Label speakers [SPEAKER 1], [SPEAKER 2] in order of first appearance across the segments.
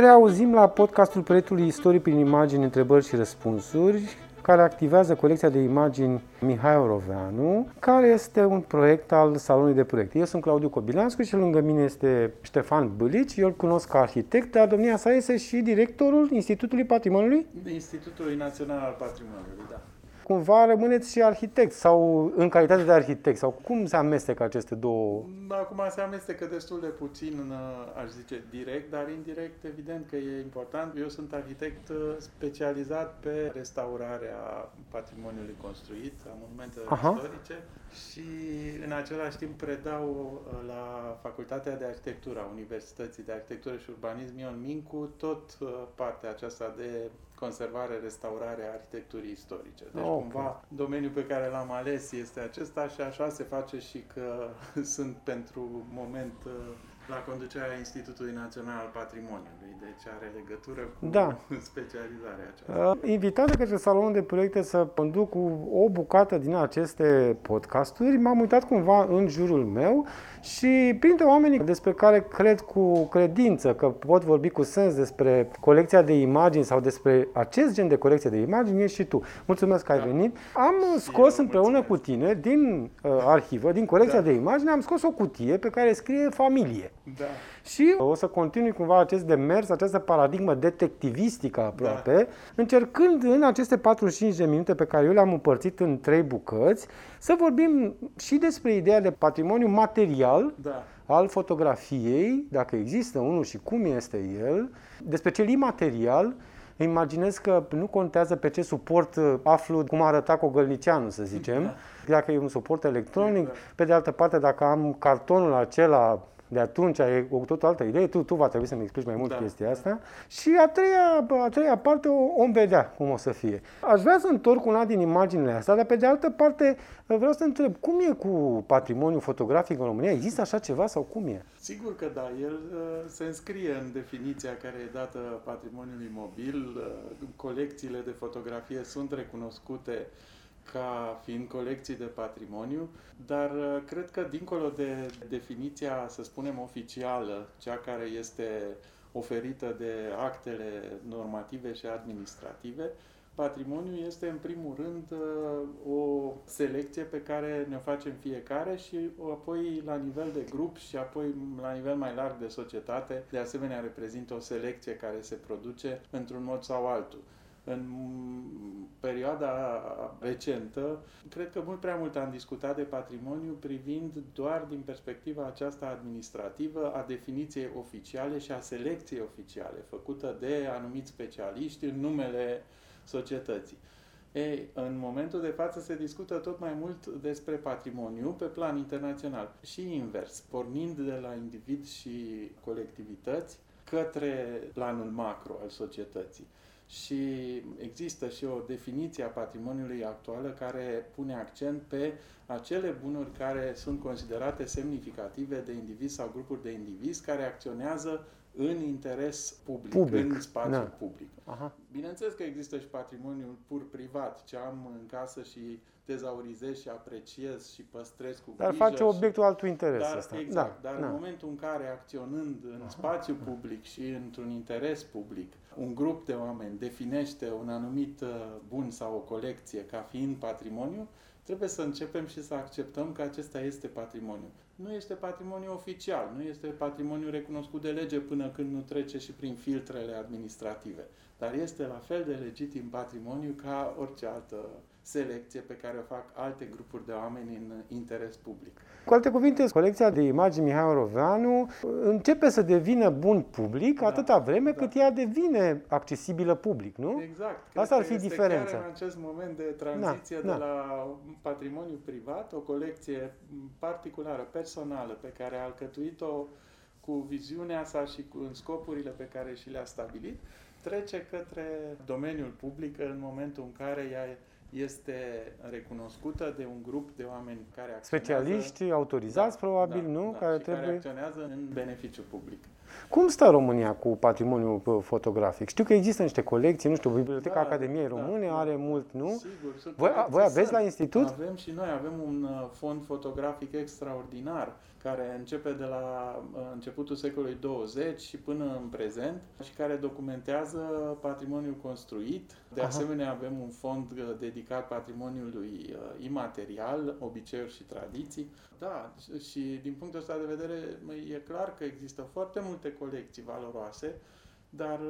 [SPEAKER 1] Ne reauzim la podcastul proiectului Istorii prin imagini, întrebări și răspunsuri, care activează colecția de imagini Mihai Oroveanu, care este un proiect al Salonului de Proiecte. Eu sunt Claudiu Cobilanscu și lângă mine este Ștefan Bălici. Eu îl cunosc ca arhitect, dar domnia sa este și directorul Institutului Patrimoniului?
[SPEAKER 2] Institutului Național al Patrimoniului, da
[SPEAKER 1] cumva rămâneți și arhitect sau în calitate de arhitect sau cum se amestecă aceste două?
[SPEAKER 2] Acum se amestecă destul de puțin, aș zice, direct, dar indirect evident că e important. Eu sunt arhitect uh, specializat pe restaurarea patrimoniului construit, a monumentelor Aha. istorice și în același timp predau uh, la Facultatea de Arhitectură a Universității de Arhitectură și Urbanism Ion Mincu tot uh, partea aceasta de conservare, restaurare a arhitecturii istorice. Deci, okay. cumva, domeniul pe care l-am ales este acesta și așa se face și că sunt pentru moment uh, la conducerea Institutului Național al Patrimoniului, deci are legătură cu da. specializarea aceasta.
[SPEAKER 1] Uh, invitat de către Salonul de Proiecte să conduc cu o bucată din aceste podcasturi, m-am uitat cumva în jurul meu și printre oamenii despre care cred cu credință că pot vorbi cu sens despre colecția de imagini sau despre acest gen de colecție de imagini, ești și tu. Mulțumesc că ai da. venit. Am scos Eu împreună mulțumesc. cu tine din uh, arhivă, din colecția da. de imagini, am scos o cutie pe care scrie familie.
[SPEAKER 2] Da.
[SPEAKER 1] Și o să continui cumva acest demers, această paradigmă detectivistică aproape, da. încercând în aceste 45 de minute pe care eu le-am împărțit în trei bucăți, să vorbim și despre ideea de patrimoniu material
[SPEAKER 2] da.
[SPEAKER 1] al fotografiei, dacă există unul și cum este el, despre cel imaterial, imaginez că nu contează pe ce suport aflu cum arăta Cogălnicianu, să zicem, da. dacă e un suport electronic, da. pe de altă parte dacă am cartonul acela de atunci e o totul altă idee, tu, tu va trebui să-mi explici mai mult da. chestia asta. Și a treia, a treia parte o, om vedea cum o să fie. Aș vrea să întorc una din imaginile astea, dar pe de altă parte vreau să întreb, cum e cu patrimoniul fotografic în România? Există așa ceva sau cum e?
[SPEAKER 2] Sigur că da, el uh, se înscrie în definiția care e dată patrimoniului mobil. Uh, colecțiile de fotografie sunt recunoscute ca fiind colecții de patrimoniu, dar uh, cred că dincolo de definiția, să spunem, oficială, cea care este oferită de actele normative și administrative, patrimoniu este în primul rând uh, o selecție pe care ne facem fiecare și apoi la nivel de grup și apoi la nivel mai larg de societate, de asemenea reprezintă o selecție care se produce într-un mod sau altul în perioada recentă, cred că mult prea mult am discutat de patrimoniu privind doar din perspectiva aceasta administrativă a definiției oficiale și a selecției oficiale făcută de anumiți specialiști în numele societății. Ei, în momentul de față se discută tot mai mult despre patrimoniu pe plan internațional și invers, pornind de la individ și colectivități către planul macro al societății și există și o definiție a patrimoniului actuală care pune accent pe acele bunuri care sunt considerate semnificative de indivizi sau grupuri de indivizi care acționează în interes public, public. în spațiu da. public. Aha. Bineînțeles că există și patrimoniul pur privat, ce am în casă și tezaurizez și apreciez și păstrez cu
[SPEAKER 1] Dar face obiectul altui interes
[SPEAKER 2] dar,
[SPEAKER 1] asta.
[SPEAKER 2] Exact, da, dar da. în momentul în care acționând în Aha. spațiu public și într-un interes public, un grup de oameni definește un anumit uh, bun sau o colecție ca fiind patrimoniu, trebuie să începem și să acceptăm că acesta este patrimoniu. Nu este patrimoniu oficial, nu este patrimoniu recunoscut de lege până când nu trece și prin filtrele administrative, dar este la fel de legitim patrimoniu ca orice altă selecție pe care o fac alte grupuri de oameni în interes public.
[SPEAKER 1] Cu alte cuvinte, colecția de imagini Mihai Oroveanu începe să devină bun public da, atâta vreme da. cât ea devine accesibilă public, nu?
[SPEAKER 2] Exact.
[SPEAKER 1] Asta ar fi este diferența.
[SPEAKER 2] Chiar în acest moment de tranziție da, de da. la patrimoniu privat, o colecție particulară, personală, pe care a alcătuit-o cu viziunea sa și cu în scopurile pe care și le-a stabilit, trece către domeniul public în momentul în care ea este recunoscută de un grup de oameni care
[SPEAKER 1] acționează... Specialiști autorizați, da, probabil,
[SPEAKER 2] da,
[SPEAKER 1] nu?
[SPEAKER 2] Da,
[SPEAKER 1] care,
[SPEAKER 2] și trebuie... care acționează în beneficiu public.
[SPEAKER 1] Cum stă România cu patrimoniul uh, fotografic? Știu că există niște colecții, nu știu, Biblioteca da, Academiei da, Române da, are mult, nu?
[SPEAKER 2] Sigur.
[SPEAKER 1] Voi, voi aveți la institut?
[SPEAKER 2] Avem și noi, avem un uh, fond fotografic extraordinar care începe de la uh, începutul secolului 20 și până în prezent și care documentează patrimoniul construit. De Aha. asemenea, avem un fond uh, dedicat patrimoniului uh, imaterial, obiceiuri și tradiții. Da, și din punctul ăsta de vedere e clar că există foarte multe colecții valoroase, dar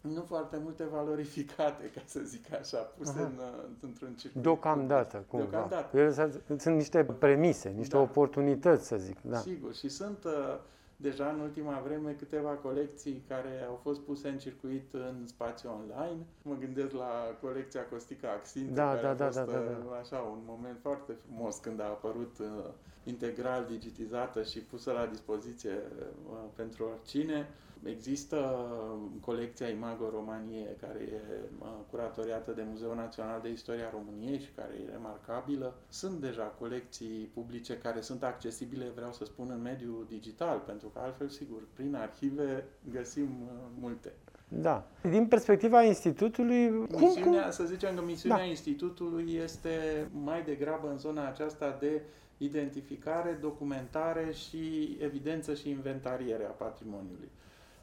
[SPEAKER 2] nu foarte multe valorificate, ca să zic așa, puse în, într-un circuit.
[SPEAKER 1] Deocamdată, cumva. Deocamdată. Ele sunt niște premise, niște da. oportunități, să zic. Da.
[SPEAKER 2] Sigur, și sunt uh, deja în ultima vreme câteva colecții care au fost puse în circuit în spațiu online. Mă gândesc la colecția Costica Axinte,
[SPEAKER 1] da,
[SPEAKER 2] care
[SPEAKER 1] da,
[SPEAKER 2] a
[SPEAKER 1] da,
[SPEAKER 2] fost
[SPEAKER 1] da, da,
[SPEAKER 2] da. așa un moment foarte frumos când a apărut uh, integral digitizată și pusă la dispoziție uh, pentru oricine. Există colecția Imago Romanie, care e curatoriată de Muzeul Național de Istoria României și care e remarcabilă. Sunt deja colecții publice care sunt accesibile, vreau să spun, în mediul digital, pentru că altfel, sigur, prin arhive găsim uh, multe.
[SPEAKER 1] Da. Din perspectiva Institutului...
[SPEAKER 2] Misiunea, cum, să zicem că misiunea da. Institutului este mai degrabă în zona aceasta de identificare, documentare și evidență și inventariere a patrimoniului.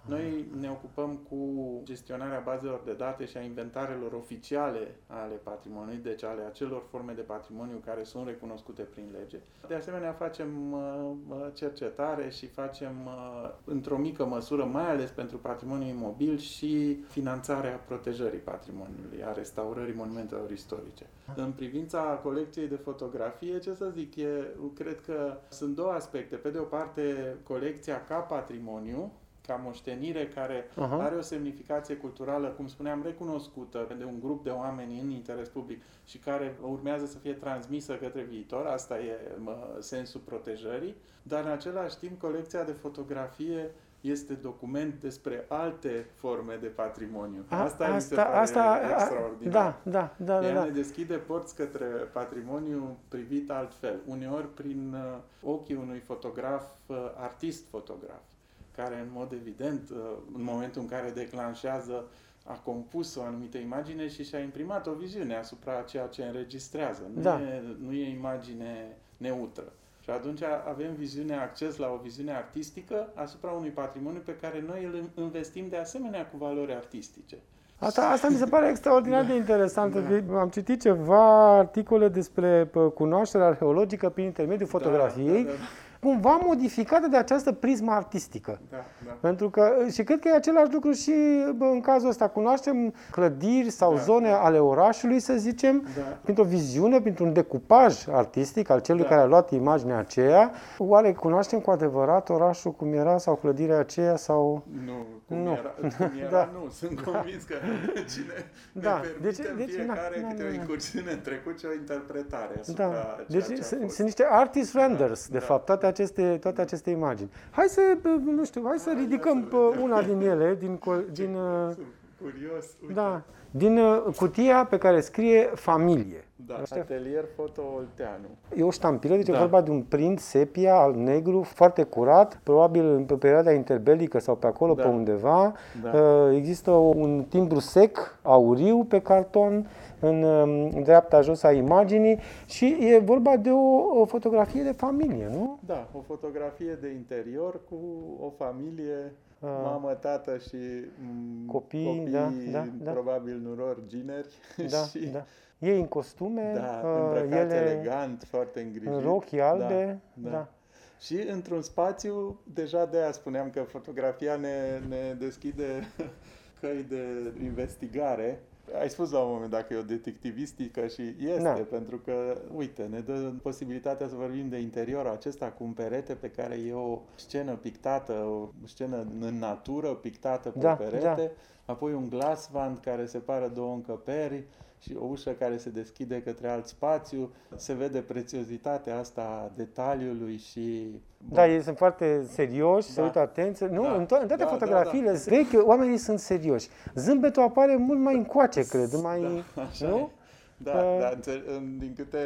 [SPEAKER 2] Noi ne ocupăm cu gestionarea bazelor de date și a inventarelor oficiale ale patrimoniului, deci ale acelor forme de patrimoniu care sunt recunoscute prin lege. De asemenea, facem uh, uh, cercetare și facem, uh, într-o mică măsură, mai ales pentru patrimoniul imobil, și finanțarea protejării patrimoniului, a restaurării monumentelor istorice. În privința colecției de fotografie, ce să zic, e, cred că sunt două aspecte. Pe de o parte, colecția ca patrimoniu, ca moștenire care uh-huh. are o semnificație culturală, cum spuneam, recunoscută de un grup de oameni în interes public și care urmează să fie transmisă către viitor, asta e mă, sensul protejării, dar în același timp colecția de fotografie este document despre alte forme de patrimoniu.
[SPEAKER 1] A, asta, asta mi se pare asta, extraordinar. Da, da, da. da,
[SPEAKER 2] Ea
[SPEAKER 1] da.
[SPEAKER 2] ne deschide porți către patrimoniu privit altfel, uneori prin uh, ochii unui fotograf, uh, artist fotograf care în mod evident, uh, în momentul în care declanșează, a compus o anumită imagine și și-a imprimat o viziune asupra ceea ce înregistrează. Nu, da. e, nu e imagine neutră. Și atunci avem viziune, acces la o viziune artistică asupra unui patrimoniu pe care noi îl investim de asemenea cu valori artistice.
[SPEAKER 1] Asta, asta mi se pare extraordinar da. de interesant. Da. Am citit ceva articole despre cunoașterea arheologică prin intermediul da, fotografiei. Da, da, da cumva modificată de această prismă artistică.
[SPEAKER 2] Da, da.
[SPEAKER 1] Pentru că, și cred că e același lucru și bă, în cazul ăsta. Cunoaștem clădiri sau da, zone da. ale orașului, să zicem, da. printr-o viziune, printr-un decupaj artistic al celui da. care a luat imaginea aceea. Oare cunoaștem cu adevărat orașul cum era sau clădirea aceea sau...
[SPEAKER 2] Nu, cum nu. era, cum era da. nu. Sunt convins că cine da. ne deci, deci, fiecare na, câte na, na, o incursiune în trecut și o interpretare asupra da.
[SPEAKER 1] Deci sunt, sunt niște artist renders, da. de da. fapt, toate aceste, toate aceste imagini. Hai să, nu știu, hai să hai ridicăm să una din ele, din... din
[SPEAKER 2] uh, curios,
[SPEAKER 1] uite. Da, din uh, cutia pe care scrie familie.
[SPEAKER 2] Da, atelier foto Olteanu.
[SPEAKER 1] E o ștampilă, deci da. e vorba de un print sepia al negru, foarte curat, probabil în perioada interbelică sau pe acolo, da. pe undeva. Da. Uh, există un timbru sec, auriu, pe carton, în um, dreapta jos a imaginii și e vorba de o, o fotografie de familie, nu?
[SPEAKER 2] Da, o fotografie de interior cu o familie Uh, mamă, tată și
[SPEAKER 1] mm, copii, copii da, da, da.
[SPEAKER 2] probabil nurori gineri.
[SPEAKER 1] Da, și, da. Ei în costume,
[SPEAKER 2] da, uh, ele elegant, foarte îngrijit.
[SPEAKER 1] În rochi albe, da. da. da.
[SPEAKER 2] Și într-un spațiu, deja de aia spuneam că fotografia ne, ne deschide căi de investigare ai spus la un moment dacă e o detectivistică și este, da. pentru că, uite, ne dă posibilitatea să vorbim de interiorul acesta cu un perete pe care e o scenă pictată, o scenă în natură pictată pe da, perete, da. apoi un glasswand care separă două încăperi, și o ușă care se deschide către alt spațiu, se vede prețiozitatea asta a detaliului și...
[SPEAKER 1] Bun. Da, ei sunt foarte serioși, da. se uită atenție. Nu, da. în, to- în toate da, fotografiile da, da. vechi, oamenii sunt serioși. Zâmbetul apare mult mai încoace, cred, mai... Da, așa
[SPEAKER 2] nu? Da, uh, da, din câte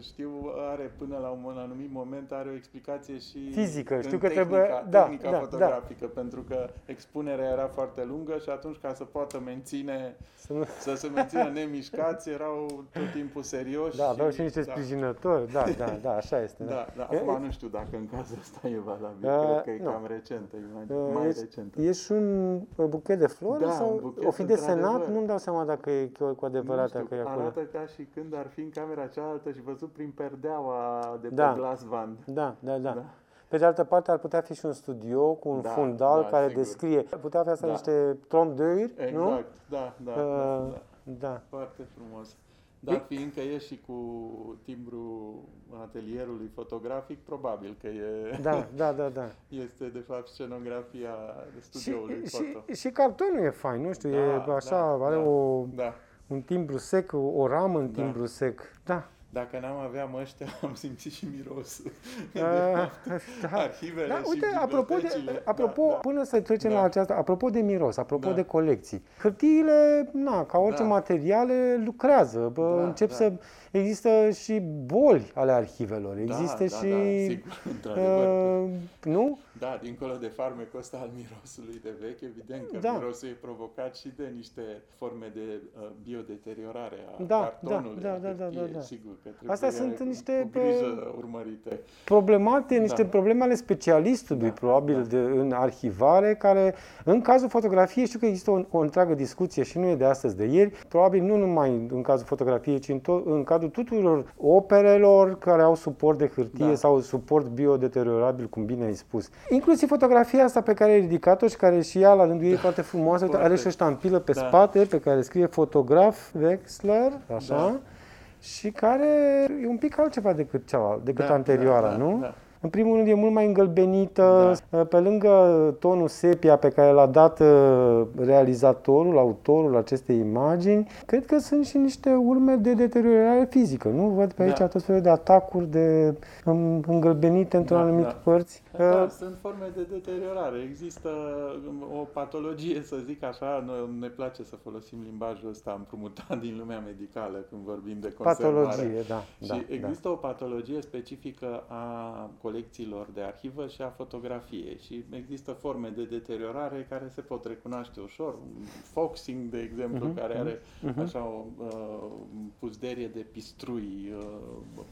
[SPEAKER 2] știu, are până la un anumit moment are o explicație și
[SPEAKER 1] fizică. Știu
[SPEAKER 2] că
[SPEAKER 1] tehnica, trebuie da,
[SPEAKER 2] tehnica
[SPEAKER 1] da,
[SPEAKER 2] fotografică, da. pentru că expunerea era foarte lungă și atunci ca să poată menține să, nu... să se mențină nemișcați, erau tot timpul serioși.
[SPEAKER 1] Da, aveau și, și niște da. sprijinători. Da, da, da, așa este.
[SPEAKER 2] Da, da, da. acum nu știu dacă în cazul ăsta e valabil, uh, cred că e nu. cam recentă, uh, mai
[SPEAKER 1] ești,
[SPEAKER 2] recentă.
[SPEAKER 1] Ești un buchet de flori da, sau o fi desenat? Nu-mi dau seama dacă e cu adevărat
[SPEAKER 2] știu,
[SPEAKER 1] că e acolo.
[SPEAKER 2] Arată ca și când ar fi în camera cealaltă și văzut prin perdeaua de pe da. glass van.
[SPEAKER 1] Da, da, da. da. Pe de altă parte, ar putea fi și un studio cu un da, fundal da, care sigur. descrie. Ar putea fi asta da. niște trom de
[SPEAKER 2] exact.
[SPEAKER 1] nu?
[SPEAKER 2] Exact, da, da, uh, da, da. da. Foarte frumos. Dar fiindcă e și cu timbru atelierului fotografic, probabil că e...
[SPEAKER 1] Da, da, da, da.
[SPEAKER 2] Este, de fapt, scenografia studioului
[SPEAKER 1] și,
[SPEAKER 2] foto.
[SPEAKER 1] Și, și cartonul e fain, nu știu, da, e așa, da, are da, o, da. Un timbru sec, o ramă în da. timbru sec. Da,
[SPEAKER 2] dacă n-am avea măștea, am simțit și mirosul. Uh,
[SPEAKER 1] da. Arhivele da, uite, și apropo, de, apropo da, până să trecem da. la aceasta, apropo de miros, apropo da. de colecții. Hârtiile, na, ca orice da. materiale, lucrează. Bă, da, încep da. să Există și boli ale arhivelor. Da, Există
[SPEAKER 2] da,
[SPEAKER 1] și...
[SPEAKER 2] Da, sigur, uh,
[SPEAKER 1] nu?
[SPEAKER 2] Da, dincolo de farmecul ăsta al mirosului de vechi, evident că da. mirosul e provocat și de niște forme de uh, biodeteriorare a da, cartonului.
[SPEAKER 1] Da, da, da, da, da,
[SPEAKER 2] Sigur că trebuie
[SPEAKER 1] Astea sunt
[SPEAKER 2] cu,
[SPEAKER 1] niște
[SPEAKER 2] cu grijă urmărite.
[SPEAKER 1] Problemate, da. niște probleme ale specialistului, da, probabil, da. De, în arhivare, care, în cazul fotografiei, știu că există o, o întreagă discuție și nu e de astăzi, de ieri, probabil nu numai în cazul fotografiei, ci în, to- în cazul tuturor operelor care au suport de hârtie da. sau suport biodeteriorabil, cum bine ai spus. Inclusiv fotografia asta pe care ai ridicat-o și care și ea la rândul ei da. foarte frumoasă, foarte. are și o ștampilă pe da. spate pe care scrie fotograf Wexler, așa, da. și care e un pic altceva decât cea, decât da, anterioara, da, da, nu? Da. În primul rând e mult mai îngălbenită, da. pe lângă tonul sepia pe care l-a dat uh, realizatorul, autorul acestei imagini, cred că sunt și niște urme de deteriorare fizică, nu? Văd pe aici da. tot felul de atacuri de îngălbenite într-o da, anumite da. părți.
[SPEAKER 2] Da, uh, sunt forme de deteriorare. Există um, o patologie, să zic așa, ne place să folosim limbajul ăsta împrumutat din lumea medicală când vorbim de conservare.
[SPEAKER 1] Patologie, da.
[SPEAKER 2] Și
[SPEAKER 1] da,
[SPEAKER 2] există
[SPEAKER 1] da.
[SPEAKER 2] o patologie specifică a colecțiilor de arhivă și a fotografiei și există forme de deteriorare care se pot recunoaște ușor. Foxing, de exemplu, uh-huh, care are uh-huh. așa o uh, puzderie de pistrui uh,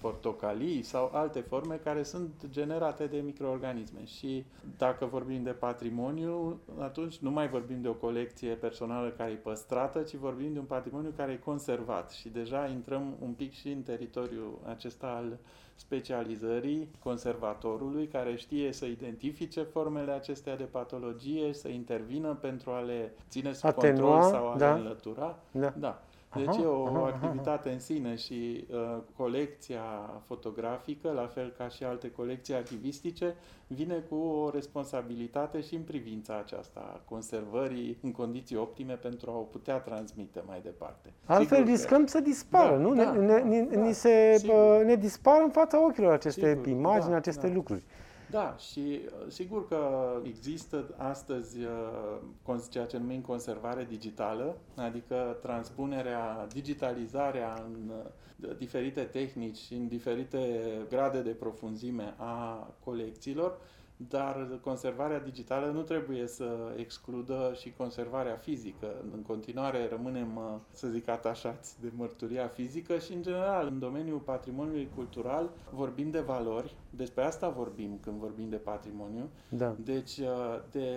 [SPEAKER 2] portocalii sau alte forme care sunt generate de microorganisme. Și dacă vorbim de patrimoniu, atunci nu mai vorbim de o colecție personală care e păstrată, ci vorbim de un patrimoniu care e conservat și deja intrăm un pic și în teritoriul acesta al specializării conservatorului care știe să identifice formele acestea de patologie, să intervină pentru a le ține sub Atenua, control sau a da. le înlătura. Da. da. Deci aha, e o aha, activitate aha. în sine și uh, colecția fotografică, la fel ca și alte colecții arhivistice, vine cu o responsabilitate și în privința aceasta a conservării în condiții optime pentru a o putea transmite mai departe.
[SPEAKER 1] Altfel sigur riscăm că... să dispară, da, nu? Da, ne, ne, ne, da, ni se, ne dispar în fața ochilor aceste sigur, imagini, da, aceste da. lucruri.
[SPEAKER 2] Da, și uh, sigur că există astăzi uh, ceea ce numim conservare digitală, adică transpunerea, digitalizarea în uh, diferite tehnici și în diferite grade de profunzime a colecțiilor, dar conservarea digitală nu trebuie să excludă și conservarea fizică. În continuare rămânem, să zic, atașați de mărturia fizică și, în general, în domeniul patrimoniului cultural vorbim de valori, despre asta vorbim când vorbim de patrimoniu,
[SPEAKER 1] da.
[SPEAKER 2] deci uh, de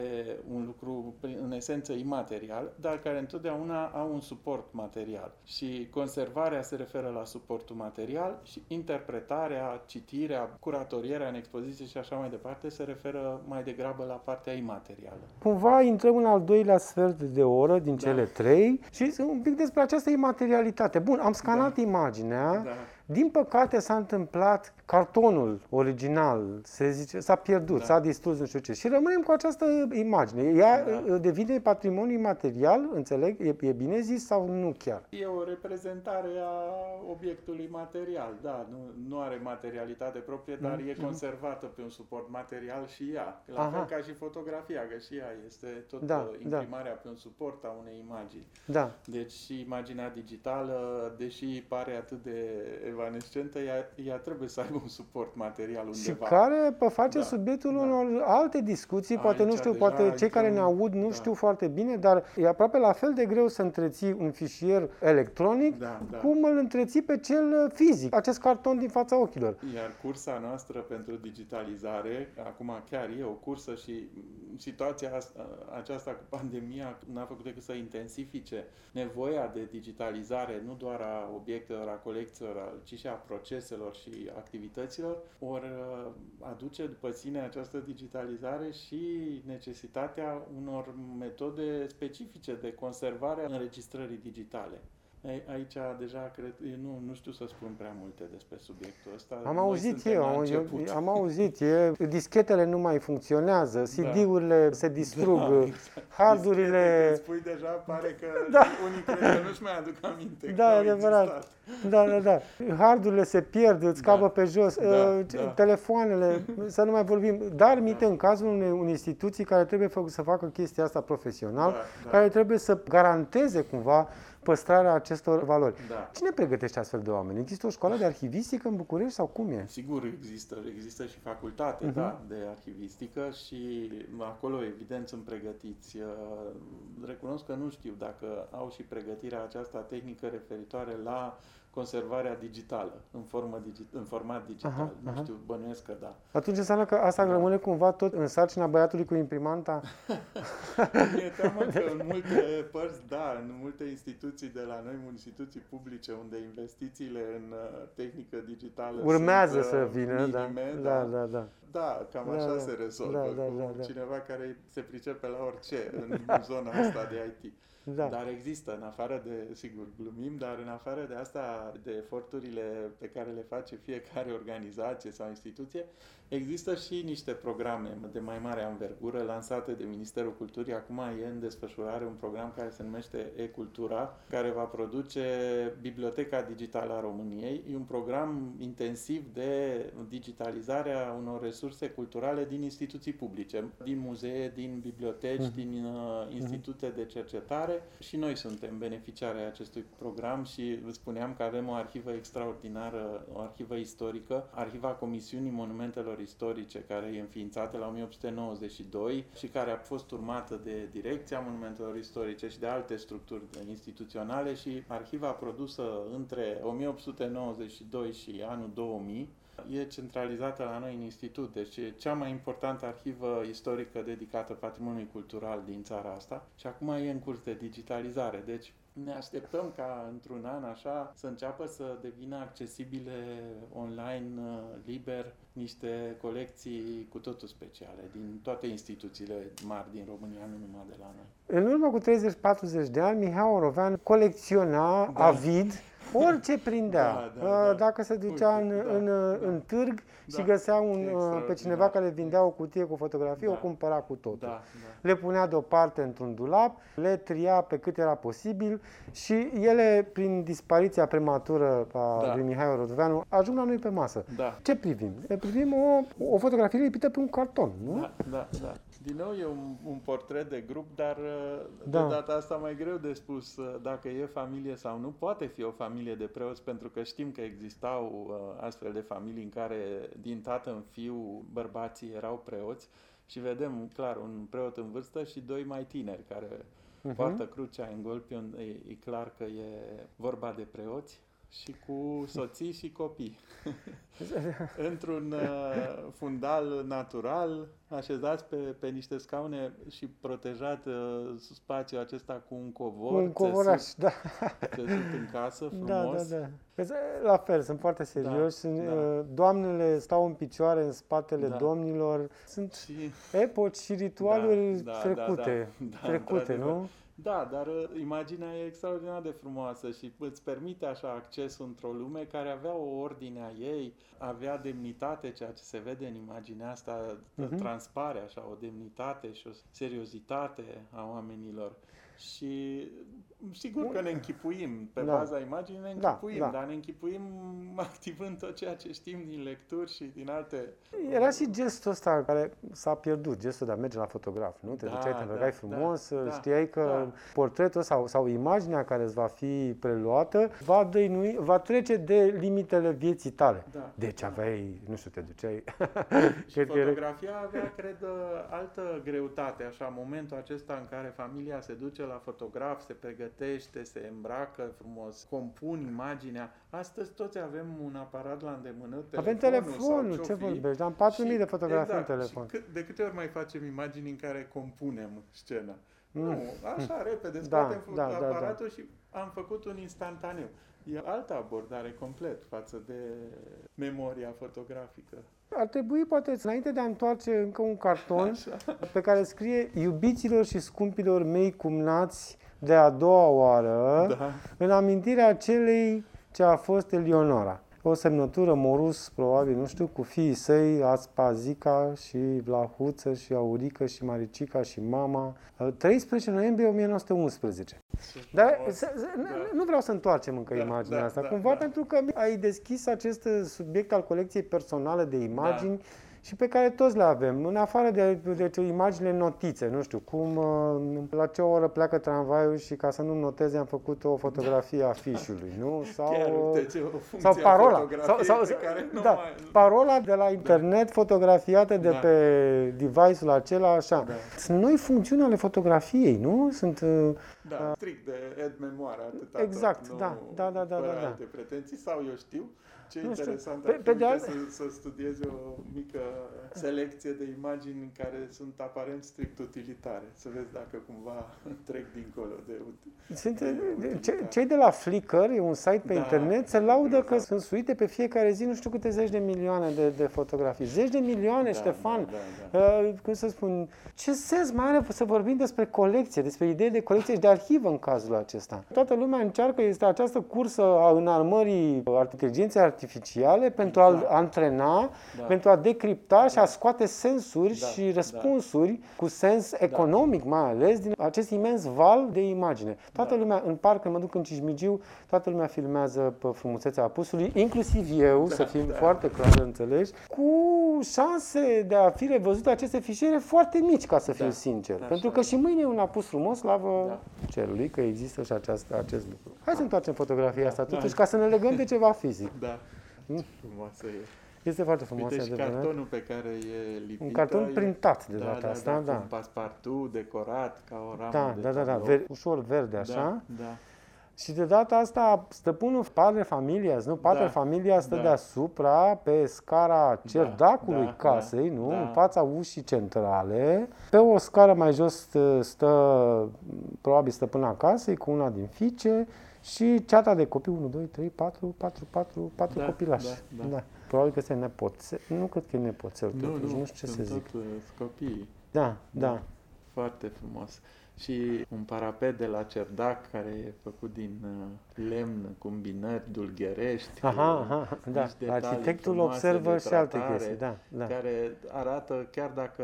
[SPEAKER 2] un lucru în esență imaterial, dar care întotdeauna au un suport material. Și conservarea se referă la suportul material și interpretarea, citirea, curatorierea în expoziție și așa mai departe se referă mai degrabă la partea imaterială.
[SPEAKER 1] Cumva intrăm în al doilea sfert de oră din da. cele trei și un pic despre această imaterialitate. Bun, am scanat da. imaginea, da Din păcate s-a întâmplat cartonul original, se zice, s-a pierdut,
[SPEAKER 2] Da.
[SPEAKER 1] s-a distrus, nu știu ce. Și rămânem cu această imagine. Ea
[SPEAKER 2] Da.
[SPEAKER 1] uh, devine patrimoniu imaterial, înțeleg? E, e bine zis sau nu chiar?
[SPEAKER 2] E o reprezentare a obiectului material, da, nu, nu are materialitate proprie, dar
[SPEAKER 1] Mhm.
[SPEAKER 2] e conservată pe un suport material și ea. La
[SPEAKER 1] Aha.
[SPEAKER 2] fel ca și fotografia, că și ea este tot
[SPEAKER 1] Da,
[SPEAKER 2] uh, imprimarea pe un suport a unei imagini.
[SPEAKER 1] Da.
[SPEAKER 2] Deci și imaginea digitală, deși pare atât de evanescentă, ea, ea trebuie să aibă un suport material
[SPEAKER 1] Și
[SPEAKER 2] undeva.
[SPEAKER 1] care pă, face
[SPEAKER 2] Da,
[SPEAKER 1] subiectul
[SPEAKER 2] da.
[SPEAKER 1] unor alte discuții, poate nu
[SPEAKER 2] Aici
[SPEAKER 1] știu,
[SPEAKER 2] deja
[SPEAKER 1] poate cei care ne
[SPEAKER 2] intrăm-
[SPEAKER 1] aud nu
[SPEAKER 2] da.
[SPEAKER 1] știu foarte bine, dar e aproape la fel de greu să întreții un fișier electronic
[SPEAKER 2] Da, da.
[SPEAKER 1] cum îl întreții pe cel uh, fizic, acest carton din fața ochilor.
[SPEAKER 2] Iar cursa noastră pentru digitalizare, acum chiar e o cursă și m, situația asta, aceasta cu pandemia n-a făcut decât să intensifice nevoia de digitalizare, nu doar a obiectelor, a colecțiilor, ci și a proceselor și activităților, ori uh, aduce după sine această digitalizare și necesitatea unor metode specifice de conservare a înregistrării digitale. Ai- Aici deja cred, nu, nu știu să spun prea multe despre subiectul ăsta.
[SPEAKER 1] Am
[SPEAKER 2] Noi
[SPEAKER 1] auzit
[SPEAKER 2] suntem
[SPEAKER 1] eu,
[SPEAKER 2] la
[SPEAKER 1] am,
[SPEAKER 2] început.
[SPEAKER 1] eu, am auzit, e, dischetele nu mai funcționează, CD-urile se distrug,
[SPEAKER 2] Da, exact.
[SPEAKER 1] hardurile...
[SPEAKER 2] Dischete, Când spui deja, pare că
[SPEAKER 1] Da.
[SPEAKER 2] unii cred că nu-și mai aduc aminte.
[SPEAKER 1] Da,
[SPEAKER 2] că au
[SPEAKER 1] adevărat.
[SPEAKER 2] existat.
[SPEAKER 1] Da, da, da. Hardurile se pierd, îți
[SPEAKER 2] Da.
[SPEAKER 1] scapă pe jos,
[SPEAKER 2] Da,
[SPEAKER 1] uh,
[SPEAKER 2] da.
[SPEAKER 1] telefoanele, să nu mai vorbim. Dar minte
[SPEAKER 2] Da.
[SPEAKER 1] în cazul unei, unei instituții care trebuie fă, să facă chestia asta profesional,
[SPEAKER 2] Da, da.
[SPEAKER 1] care trebuie să garanteze cumva păstrarea acestor valori.
[SPEAKER 2] Da.
[SPEAKER 1] Cine pregătește astfel de oameni? Există o școală de arhivistică în București sau cum e?
[SPEAKER 2] Sigur există, există și facultate
[SPEAKER 1] Mhm.
[SPEAKER 2] da, de arhivistică și acolo evident sunt pregătiți. Uh, Recunosc că nu știu dacă au și pregătirea aceasta tehnică referitoare la conservarea digitală, în, formă digi- în format digital.
[SPEAKER 1] Aha,
[SPEAKER 2] nu
[SPEAKER 1] aha.
[SPEAKER 2] știu, bănuiesc că da.
[SPEAKER 1] Atunci înseamnă că asta
[SPEAKER 2] Da.
[SPEAKER 1] rămâne cumva tot în sarcina băiatului cu imprimanta?
[SPEAKER 2] Mi-e teamă că în multe părți, da, în multe instituții de la noi, instituții publice, unde investițiile în uh, tehnică digitală
[SPEAKER 1] Urmează
[SPEAKER 2] sunt,
[SPEAKER 1] să
[SPEAKER 2] uh,
[SPEAKER 1] vină, da.
[SPEAKER 2] minime,
[SPEAKER 1] Da, da, da.
[SPEAKER 2] Da, cam
[SPEAKER 1] Da,
[SPEAKER 2] așa
[SPEAKER 1] da.
[SPEAKER 2] se rezolvă
[SPEAKER 1] Da, da,
[SPEAKER 2] cu
[SPEAKER 1] da, da.
[SPEAKER 2] cineva care se pricepe la orice în zona asta de IT.
[SPEAKER 1] Da.
[SPEAKER 2] Dar există, în afară de, sigur, glumim, dar în afară de asta, de eforturile pe care le face fiecare organizație sau instituție, există și niște programe de mai mare anvergură lansate de Ministerul Culturii. Acum e în desfășurare un program care se numește E-Cultura, care va produce Biblioteca Digitală a României. E un program intensiv de digitalizare a unor resurse culturale din instituții publice, din muzee, din biblioteci,
[SPEAKER 1] Mhm.
[SPEAKER 2] din uh, institute de cercetare și noi suntem beneficiari ai acestui program și vă spuneam că avem o arhivă extraordinară, o arhivă istorică, arhiva Comisiunii Monumentelor Istorice, care e înființată la 1892 și care a fost urmată de Direcția Monumentelor Istorice și de alte structuri instituționale și arhiva produsă între 1892 și anul 2000 e centralizată la noi în institut, deci e cea mai importantă arhivă istorică dedicată patrimoniului cultural din țara asta și acum e în curs de digitalizare, deci ne așteptăm ca într-un an așa să înceapă să devină accesibile online, uh, liber, niște colecții cu totul speciale din toate instituțiile mari din România, nu numai de la noi.
[SPEAKER 1] În urmă cu 30-40 de ani, Mihai Orovean colecționa
[SPEAKER 2] Da.
[SPEAKER 1] avid orice prindea.
[SPEAKER 2] Da, da,
[SPEAKER 1] Uh,
[SPEAKER 2] da.
[SPEAKER 1] Dacă se ducea
[SPEAKER 2] Uite,
[SPEAKER 1] în,
[SPEAKER 2] da,
[SPEAKER 1] în,
[SPEAKER 2] da.
[SPEAKER 1] în târg și
[SPEAKER 2] Da.
[SPEAKER 1] găsea un, uh, pe
[SPEAKER 2] Extraordinar.
[SPEAKER 1] cineva care vindea o cutie cu fotografie,
[SPEAKER 2] Da.
[SPEAKER 1] o cumpăra cu totul.
[SPEAKER 2] Da, da.
[SPEAKER 1] Le punea deoparte într-un dulap, le tria pe cât era posibil și ele, prin dispariția prematură a
[SPEAKER 2] Da.
[SPEAKER 1] lui Mihai Oroveanu, ajung la noi pe masă.
[SPEAKER 2] Da.
[SPEAKER 1] Ce privim? Privim o, o fotografie lipită pe un carton, nu?
[SPEAKER 2] Da, da, da. Din nou e un, un portret de grup, dar uh,
[SPEAKER 1] Da.
[SPEAKER 2] de data asta mai greu de spus uh, dacă e familie sau nu. Poate fi o familie de preoți, pentru că știm că existau uh, astfel de familii în care din tată în fiu bărbații erau preoți și vedem clar un preot în vârstă și doi mai tineri care
[SPEAKER 1] Mhm.
[SPEAKER 2] poartă crucea în golpion. E, e clar că e vorba de preoți și cu soții și copii. într-un uh, fundal natural, așezați pe, pe niște scaune și protejat uh, spațiul acesta cu un covor.
[SPEAKER 1] un covoraș, da.
[SPEAKER 2] Țesut, țesut în casă,
[SPEAKER 1] Da,
[SPEAKER 2] frumos.
[SPEAKER 1] da, da. Vezi, La fel, sunt foarte serioși. sunt,
[SPEAKER 2] da.
[SPEAKER 1] uh, Doamnele stau în picioare în spatele
[SPEAKER 2] Da.
[SPEAKER 1] domnilor. Sunt
[SPEAKER 2] Și,
[SPEAKER 1] epoci și ritualuri
[SPEAKER 2] Da, da,
[SPEAKER 1] trecute.
[SPEAKER 2] da, da. Da,
[SPEAKER 1] trecute,
[SPEAKER 2] într-adevăr.
[SPEAKER 1] nu?
[SPEAKER 2] Da, dar uh, imaginea e extraordinar de frumoasă și îți permite așa accesul într-o lume care avea o ordine a ei, avea demnitate, ceea ce se vede în imaginea asta, uh-huh. transpare așa o demnitate și o seriozitate a oamenilor. Și sigur că ne închipuim, pe da. baza imaginii ne da, închipuim, da, da. dar ne închipuim activând tot ceea ce știm din lecturi și din alte...
[SPEAKER 1] Era și gestul ăsta care s-a pierdut, gestul de a merge la fotograf, nu? Te da, duceai, te îmbrăcai da, frumos, da, știai că da. portretul sau, sau imaginea care îți va fi preluată va, dăinui, va trece de limitele vieții tale. Da, deci aveai, nu știu, te duceai...
[SPEAKER 2] și fotografia era... avea, cred, altă greutate, așa, momentul acesta în care familia se duce la fotograf, se pregătește, se îmbracă frumos, compun imaginea. Astăzi toți avem un aparat la îndemână,
[SPEAKER 1] Avem telefonul, ce vorbești? Am 4.000 de fotografii exact, în telefon. Și
[SPEAKER 2] cât, de câte ori mai facem imagini în care compunem scena? Mm. Nu, așa repede, da, scoatem da, da, aparatul da, da. și am făcut un instantaneu. E altă abordare complet față de memoria fotografică.
[SPEAKER 1] Ar trebui, poate, înainte de a întoarce încă un carton Așa. pe care scrie Iubiților și scumpilor mei cumnați de a doua oară, da. în amintirea celei ce a fost Eleonora o semnătură morus, probabil, nu știu, cu fiii săi, Aspazica și Vlahuță și Aurică și Maricica și mama. 13 noiembrie 1911. Dar da. nu vreau să întoarcem încă da, imaginea da, asta, da, cumva da. pentru că ai deschis acest subiect al colecției personale de imagini da și pe care toți le avem, în afară de, de, de imagine notițe, nu știu, cum, uh, la ce oră pleacă tramvaiul și ca să nu noteze am făcut o fotografie a fișului, nu?
[SPEAKER 2] Sau, Chiar, uite, sau parola. Sau, sau,
[SPEAKER 1] da, mai... parola de la internet da. fotografiată de da. pe device-ul acela, așa. Da. Sunt noi funcțiuni ale fotografiei, nu? Sunt... Uh,
[SPEAKER 2] da, uh, strict de ed memoare, atâta
[SPEAKER 1] Exact,
[SPEAKER 2] tot,
[SPEAKER 1] da, da, da, da, da, da.
[SPEAKER 2] alte pretenții, sau eu știu, ce nu interesant știu. Pe, pe de să, să studiezi o mică selecție de imagini care sunt aparent strict utilitare. Să vezi dacă cumva trec dincolo de,
[SPEAKER 1] sunt, de ce, Cei de la Flickr, e un site pe da, internet, se laudă exact. că sunt suite pe fiecare zi nu știu câte zeci de milioane de, de fotografii. Zeci de milioane, da, Ștefan. Da, da, da. Uh, cum să spun, ce sens mai are să vorbim despre colecție, despre idei de colecție și de arhivă în cazul acesta? Toată lumea încearcă, este această cursă a înarmării inteligenței artificiale pentru a-l da. antrena, da. pentru a decripta și a scoate sensuri da. și răspunsuri da. cu sens economic mai ales din acest imens val de imagine. Toată da. lumea, în parc, când mă duc în Cismigiu, toată lumea filmează pe frumusețea apusului, inclusiv eu, da, să fim da. foarte clar înțelegi, cu șanse de a fi revăzute aceste fișiere foarte mici, ca să fiu da. sincer. Așa. Pentru că și mâine e un apus frumos, slavă da. cerului, că există și această, acest lucru. Hai să întoarcem fotografia asta da. totuși, ca să ne legăm de ceva fizic.
[SPEAKER 2] Da. Hmm? Frumoasă e.
[SPEAKER 1] Este foarte frumos.
[SPEAKER 2] Uite și cartonul pe care e lipit.
[SPEAKER 1] Un carton e... printat de
[SPEAKER 2] da,
[SPEAKER 1] data
[SPEAKER 2] da,
[SPEAKER 1] asta,
[SPEAKER 2] da.
[SPEAKER 1] da.
[SPEAKER 2] Un paspartu decorat ca o ramă
[SPEAKER 1] da,
[SPEAKER 2] de
[SPEAKER 1] Da, da, da, Ver, ușor verde așa.
[SPEAKER 2] Da, da.
[SPEAKER 1] Și de data asta stăpânul Padre Familia, nu? Padre da, Familia stă da. deasupra pe scara da, cerdacului da, casei, da, nu? Da. În fața ușii centrale. Pe o scară mai jos stă, probabil stăpâna casei cu una din fiice și ceata de copii, 1, 2, 3, 4, 4, 4, 4 da, copilași. Da, da. Da. Probabil că este nepoțel. Nu cred că e nepoțel,
[SPEAKER 2] nu,
[SPEAKER 1] totuși,
[SPEAKER 2] nu,
[SPEAKER 1] nu știu ce să zic.
[SPEAKER 2] Tot, uh, copii.
[SPEAKER 1] Da, da, da.
[SPEAKER 2] Foarte frumos. Și un parapet de la Cerdac care e făcut din uh, lemn cu îmbinări dulgherești.
[SPEAKER 1] Aha, aha, da. Arhitectul observă și alte chestii, da, da.
[SPEAKER 2] Care arată, chiar dacă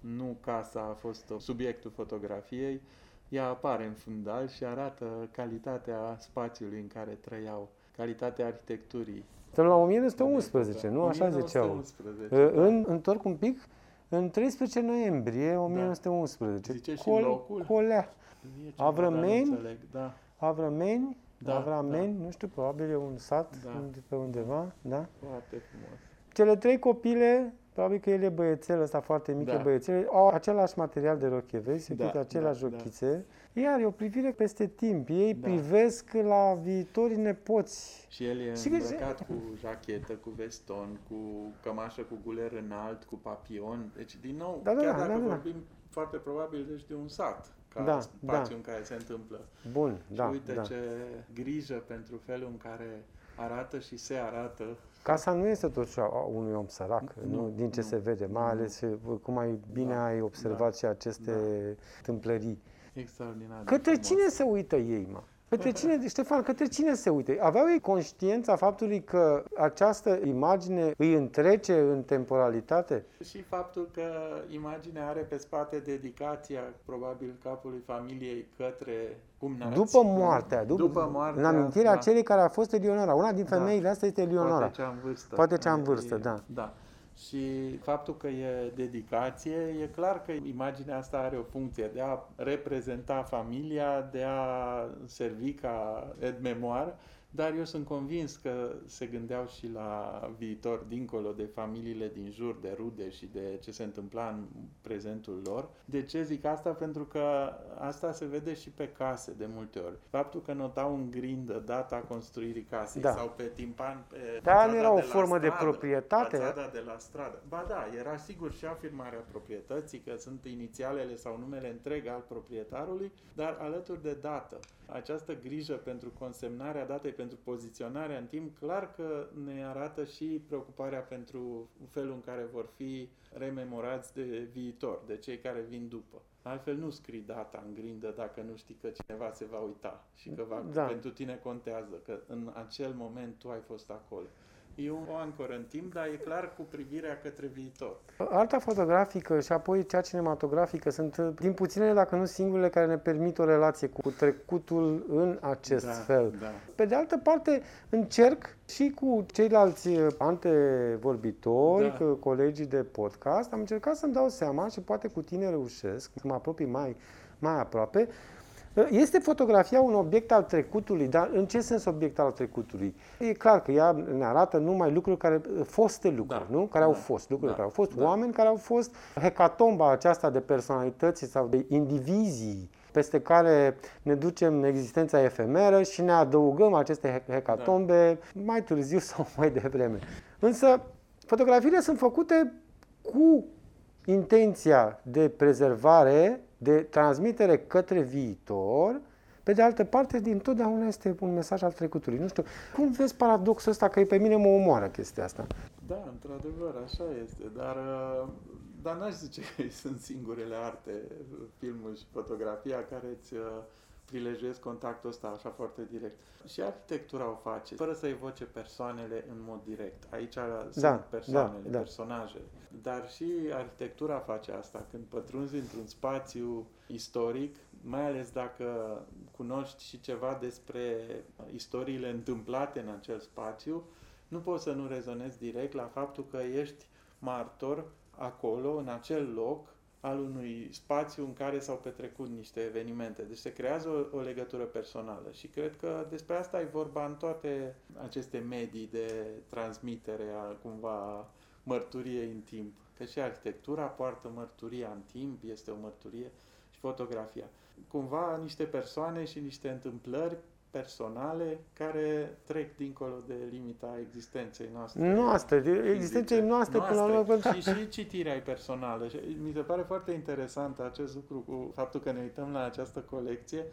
[SPEAKER 2] nu casa a fost subiectul fotografiei, ea apare în fundal și arată calitatea spațiului în care trăiau, calitatea arhitecturii.
[SPEAKER 1] Suntem la 1911, nu? Așa 1911, ziceau. Da. În, întorc un pic, în 13 noiembrie 1911.
[SPEAKER 2] Zice și Col, locul?
[SPEAKER 1] Colea. Avrămeni,
[SPEAKER 2] da.
[SPEAKER 1] Avrămeni, da, Avrameni, da. nu știu, probabil e un sat da. pe undeva, da?
[SPEAKER 2] Foarte frumos.
[SPEAKER 1] Cele trei copile Probabil că el e băiețel ăsta foarte mic, da. băiețele, au același material de roche, vezi? Da, da, aceleași da, ochițe. Da. Iar e o privire peste timp. Ei da. privesc la viitorii nepoți.
[SPEAKER 2] Și el e și îmbrăcat cu jachetă, cu veston, cu cămașă cu guler înalt, cu papion. Deci, din nou, da, da, chiar da, dacă da, da. vorbim foarte probabil deci de un sat ca da, spațiu da. în care se întâmplă.
[SPEAKER 1] Bun,
[SPEAKER 2] și
[SPEAKER 1] da.
[SPEAKER 2] uite
[SPEAKER 1] da.
[SPEAKER 2] ce grijă pentru felul în care arată și se arată.
[SPEAKER 1] Casa nu este totuși a unui om sărac, nu, nu, din ce nu, se vede, mai ales cum mai bine da, ai observat da, și aceste da. tâmplării.
[SPEAKER 2] Extraordinar. de
[SPEAKER 1] Către
[SPEAKER 2] frumos.
[SPEAKER 1] cine se uită ei, mă? Către cine, Ștefan, către cine se uită? Aveau ei conștiința faptului că această imagine îi întrece în temporalitate?
[SPEAKER 2] Și faptul că imaginea are pe spate dedicația, probabil, capului familiei către cum nați,
[SPEAKER 1] După moartea, după,
[SPEAKER 2] după moartea,
[SPEAKER 1] în amintirea
[SPEAKER 2] da.
[SPEAKER 1] celei care a fost Eleonora. Una din
[SPEAKER 2] Da.
[SPEAKER 1] femeile astea este Eleonora.
[SPEAKER 2] Poate cea în vârstă.
[SPEAKER 1] Poate cea în
[SPEAKER 2] E-
[SPEAKER 1] vârstă,
[SPEAKER 2] e-
[SPEAKER 1] da.
[SPEAKER 2] Da. Și faptul că e dedicație, e clar că imaginea asta are o funcție de a reprezenta familia, de a servi ca ed memoar, dar eu sunt convins că se gândeau și la viitor, dincolo de familiile din jur, de rude și de ce se întâmpla în prezentul lor. De ce zic asta? Pentru că asta se vede și pe case de multe ori. Faptul că notau în grindă data construirii casei
[SPEAKER 1] Da.
[SPEAKER 2] sau pe timpan, pe
[SPEAKER 1] Dar nu
[SPEAKER 2] fațada
[SPEAKER 1] era o
[SPEAKER 2] de la
[SPEAKER 1] formă de
[SPEAKER 2] stradă,
[SPEAKER 1] proprietate?
[SPEAKER 2] fațada de la stradă. Ba da, era sigur și afirmarea proprietății, că sunt inițialele sau numele întreg al proprietarului, dar alături de dată. Această grijă pentru consemnarea datei, pentru poziționarea în timp, clar că ne arată și preocuparea pentru felul în care vor fi rememorați de viitor, de cei care vin după. Altfel nu scrii data în grindă dacă nu știi că cineva se va uita și că va,
[SPEAKER 1] Da.
[SPEAKER 2] pentru tine contează, că în acel moment tu ai fost acolo. E o ancoră în timp, dar e clar cu privirea către viitor.
[SPEAKER 1] Arta fotografică și apoi cea cinematografică sunt uh, din puținele, dacă nu singurele, care ne permit o relație cu trecutul în acest
[SPEAKER 2] da,
[SPEAKER 1] fel.
[SPEAKER 2] Da.
[SPEAKER 1] Pe de altă parte, încerc și cu ceilalți uh, antevorbitori,
[SPEAKER 2] Da.
[SPEAKER 1] cu colegii de podcast, am încercat să-mi dau seama și poate cu tine reușesc, să mă apropii mai, mai aproape, uh, este fotografia un obiect al trecutului, dar în ce sens obiect al trecutului? E clar că ea ne arată numai lucruri care, uh, foste lucruri,
[SPEAKER 2] Da,
[SPEAKER 1] nu? Care au
[SPEAKER 2] da,
[SPEAKER 1] fost, lucruri
[SPEAKER 2] da,
[SPEAKER 1] care au fost,
[SPEAKER 2] da.
[SPEAKER 1] oameni care au fost, hecatomba aceasta de personalități sau de indivizii peste care ne ducem existența efemeră și ne adăugăm aceste he- hecatombe mai târziu sau mai devreme. Însă, fotografiile sunt făcute cu intenția de prezervare, de transmitere către viitor, pe de altă parte, din totdeauna este un mesaj al trecutului. Nu știu, cum vezi paradoxul ăsta că pe mine mă omoară chestia asta?
[SPEAKER 2] Da, într-adevăr, așa este, dar, uh, dar n-aș zice că sunt singurele arte, filmul și fotografia, care îți uh, prilejuiesc contactul ăsta așa foarte direct. Și arhitectura o face, fără să evoce persoanele în mod direct. Aici sunt
[SPEAKER 1] Da,
[SPEAKER 2] persoanele,
[SPEAKER 1] da, da.
[SPEAKER 2] personaje. Dar și arhitectura face asta, când pătrunzi într-un spațiu istoric, mai ales dacă cunoști și ceva despre istoriile întâmplate în acel spațiu, nu poți să nu rezonezi direct la faptul că ești martor acolo, în acel loc, al unui spațiu în care s-au petrecut niște evenimente. Deci se creează o, o legătură personală și cred că despre asta e vorba în toate aceste medii de transmitere a cumva mărturiei în timp. Că și arhitectura poartă mărturia în timp, este o mărturie și fotografia. Cumva niște persoane și niște întâmplări personale care trec dincolo de limita existenței noastre.
[SPEAKER 1] Noastre, de existenței noastre, până la urmă. pentru-
[SPEAKER 2] Și, și citirea e personală. Și mi se pare foarte interesant acest lucru cu faptul că ne uităm la această colecție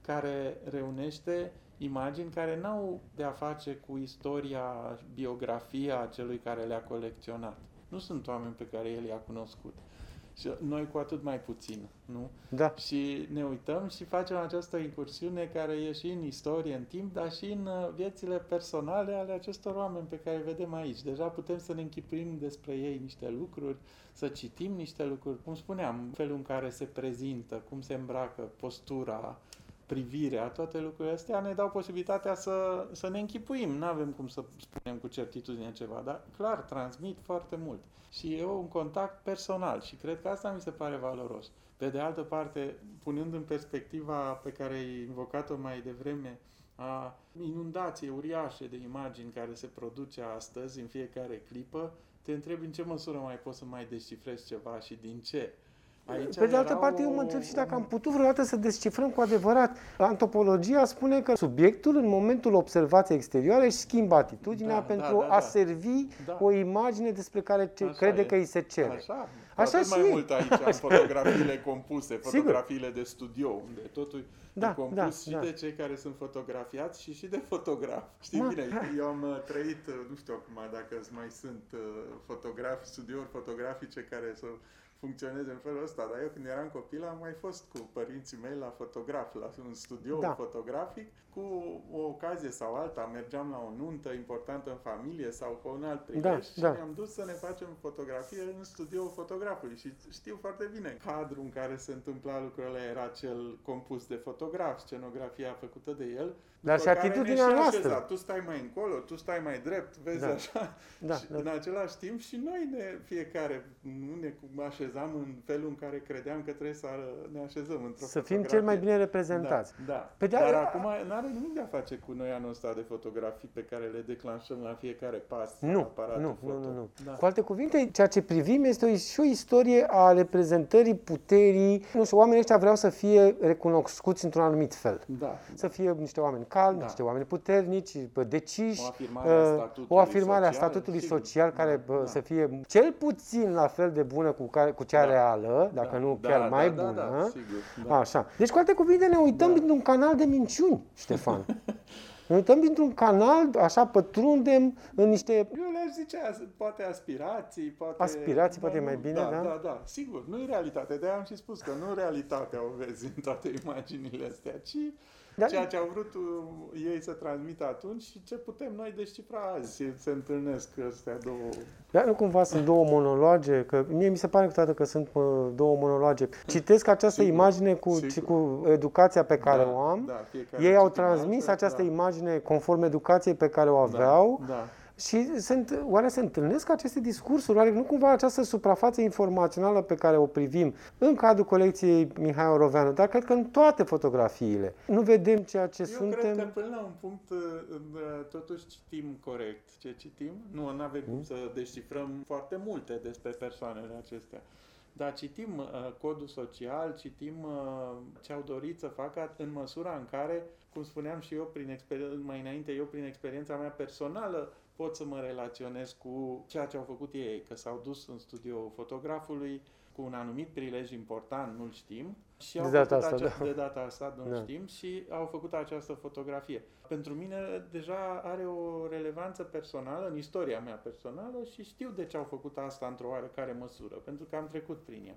[SPEAKER 2] care reunește imagini care n-au de a face cu istoria, biografia celui care le-a colecționat. Nu sunt oameni pe care el i-a cunoscut. Și noi cu atât mai puțin, nu?
[SPEAKER 1] Da.
[SPEAKER 2] Și ne uităm și facem această incursiune care e și în istorie, în timp, dar și în uh, viețile personale ale acestor oameni pe care îi vedem aici. Deja putem să ne închipuim despre ei niște lucruri, să citim niște lucruri. Cum spuneam, felul în care se prezintă, cum se îmbracă, postura, privirea, toate lucrurile astea ne dau posibilitatea să, să ne închipuim. Nu avem cum să spunem cu certitudine ceva, dar clar, transmit foarte mult. Și e un contact personal și cred că asta mi se pare valoros. Pe de altă parte, punând în perspectiva pe care ai invocat-o mai devreme, a inundației uriașe de imagini care se produce astăzi în fiecare clipă, te întrebi în ce măsură mai poți să mai descifrezi ceva și din ce. Aici
[SPEAKER 1] Pe de altă
[SPEAKER 2] era
[SPEAKER 1] parte,
[SPEAKER 2] o-
[SPEAKER 1] eu mă întreb și dacă am putut vreodată să descifrăm cu adevărat. Antropologia spune că subiectul, în momentul observației exterioare, își schimbă atitudinea
[SPEAKER 2] Da,
[SPEAKER 1] pentru
[SPEAKER 2] da, da,
[SPEAKER 1] a
[SPEAKER 2] da.
[SPEAKER 1] servi
[SPEAKER 2] Da.
[SPEAKER 1] o imagine despre care ce
[SPEAKER 2] Așa
[SPEAKER 1] crede
[SPEAKER 2] e.
[SPEAKER 1] că îi se cere.
[SPEAKER 2] Așa,
[SPEAKER 1] Așa
[SPEAKER 2] Așa mai
[SPEAKER 1] și-
[SPEAKER 2] mult aici, în fotografiile compuse, fotografiile de studio, unde totul
[SPEAKER 1] Da,
[SPEAKER 2] e compus
[SPEAKER 1] da,
[SPEAKER 2] și
[SPEAKER 1] da.
[SPEAKER 2] de cei care sunt fotografiați și și de fotograf. Știi
[SPEAKER 1] Ma,
[SPEAKER 2] bine,
[SPEAKER 1] da.
[SPEAKER 2] eu am uh, trăit, uh, nu știu acum dacă mai sunt uh, fotografi, studiouri fotografice care să funcționeze în felul ăsta, dar eu când eram copil am mai fost cu părinții mei la fotograf, la un studio
[SPEAKER 1] Da.
[SPEAKER 2] fotografic, cu o ocazie sau alta, mergeam la o nuntă importantă în familie sau cu un alt prilej
[SPEAKER 1] Da,
[SPEAKER 2] și
[SPEAKER 1] da.
[SPEAKER 2] ne-am dus să ne facem fotografie în studio fotografului și știu foarte bine cadrul în care se întâmpla lucrurile era cel compus de fotograf, scenografia făcută de el.
[SPEAKER 1] Dar
[SPEAKER 2] după
[SPEAKER 1] și
[SPEAKER 2] care
[SPEAKER 1] atitudinea
[SPEAKER 2] ne și
[SPEAKER 1] noastră.
[SPEAKER 2] așeza. Tu stai mai încolo, tu stai mai drept, vezi
[SPEAKER 1] Da.
[SPEAKER 2] așa.
[SPEAKER 1] Da,
[SPEAKER 2] și
[SPEAKER 1] da.
[SPEAKER 2] în același timp și noi ne, fiecare nu ne așezam în felul în care credeam că trebuie să ne așezăm într-o
[SPEAKER 1] Să fim cel
[SPEAKER 2] fotografie.
[SPEAKER 1] mai bine reprezentați.
[SPEAKER 2] Da, da.
[SPEAKER 1] Pe de
[SPEAKER 2] Dar
[SPEAKER 1] a-
[SPEAKER 2] acum nu are nimic de a face cu noi anul ăsta de fotografii pe care le declanșăm la fiecare pas.
[SPEAKER 1] Nu,
[SPEAKER 2] aparatul
[SPEAKER 1] nu, nu,
[SPEAKER 2] foto.
[SPEAKER 1] nu, nu.
[SPEAKER 2] Da.
[SPEAKER 1] Cu alte cuvinte, ceea ce privim este o, și o istorie a reprezentării puterii. Nu știu, oamenii ăștia vreau să fie recunoscuți într-un anumit fel.
[SPEAKER 2] da.
[SPEAKER 1] Să fie niște oameni calmi,
[SPEAKER 2] Da.
[SPEAKER 1] niște oameni puternici, bă, deciși,
[SPEAKER 2] O afirmare a
[SPEAKER 1] uh,
[SPEAKER 2] statutului
[SPEAKER 1] o afirmare a
[SPEAKER 2] social,
[SPEAKER 1] statutului
[SPEAKER 2] sigur.
[SPEAKER 1] social care
[SPEAKER 2] Da,
[SPEAKER 1] bă,
[SPEAKER 2] da.
[SPEAKER 1] să fie cel puțin la fel de bună cu, care, cu cea
[SPEAKER 2] Da.
[SPEAKER 1] reală, dacă
[SPEAKER 2] da,
[SPEAKER 1] nu
[SPEAKER 2] da,
[SPEAKER 1] chiar
[SPEAKER 2] da,
[SPEAKER 1] mai
[SPEAKER 2] da,
[SPEAKER 1] bună.
[SPEAKER 2] Da, sigur. Da.
[SPEAKER 1] Așa. Deci, cu alte cuvinte, ne uităm
[SPEAKER 2] Da.
[SPEAKER 1] dintr-un canal de minciuni, Ștefan. ne uităm dintr-un canal, așa pătrundem în niște
[SPEAKER 2] Eu le-aș zice, as- poate aspirații, poate...
[SPEAKER 1] Aspirații, poate
[SPEAKER 2] nu,
[SPEAKER 1] mai bine,
[SPEAKER 2] da?
[SPEAKER 1] da?
[SPEAKER 2] Da, da, sigur. Nu e realitate. De-aia am și spus că nu realitatea o vezi în toate imaginile astea, ci
[SPEAKER 1] Da.
[SPEAKER 2] ceea ce au vrut uh, ei să transmită atunci și ce putem noi descifra azi. Se, se întâlnesc astea două...
[SPEAKER 1] Dar nu cumva sunt două monologe, că mie mi se pare câteodată că sunt mă, două monologe. Citesc această
[SPEAKER 2] Sigur,
[SPEAKER 1] imagine cu,
[SPEAKER 2] sigur.
[SPEAKER 1] și cu educația pe care
[SPEAKER 2] Da,
[SPEAKER 1] o am.
[SPEAKER 2] da, fiecare
[SPEAKER 1] Ei au
[SPEAKER 2] citim
[SPEAKER 1] transmis
[SPEAKER 2] altfel,
[SPEAKER 1] această
[SPEAKER 2] da.
[SPEAKER 1] imagine conform educației pe care o aveau
[SPEAKER 2] Da,
[SPEAKER 1] și sunt, oare se întâlnesc aceste discursuri? Oare nu cumva această suprafață informațională pe care o privim în cadrul colecției Mihai Oroveanu, dar cred că în toate fotografiile. Nu vedem ceea ce
[SPEAKER 2] Eu
[SPEAKER 1] suntem...
[SPEAKER 2] cred că până la un punct uh, uh, totuși citim corect ce citim. Nu avem
[SPEAKER 1] Mm.
[SPEAKER 2] cum să descifrăm foarte multe despre persoanele acestea. Dar citim uh, codul social, citim uh, ce au dorit să facă în măsura în care, cum spuneam și eu prin exper- mai înainte, eu prin experiența mea personală pot să mă relaționez cu ceea ce au făcut ei, că s-au dus în studioul fotografului cu un anumit prilej important, nu-l știm, și au
[SPEAKER 1] De data
[SPEAKER 2] făcut
[SPEAKER 1] asta,
[SPEAKER 2] acea-
[SPEAKER 1] da.
[SPEAKER 2] de data asta nu
[SPEAKER 1] Da.
[SPEAKER 2] știm și au făcut această fotografie. Pentru mine deja are o relevanță personală în istoria mea personală și știu de ce au făcut asta într-o oarecare măsură, pentru că am trecut prin ea.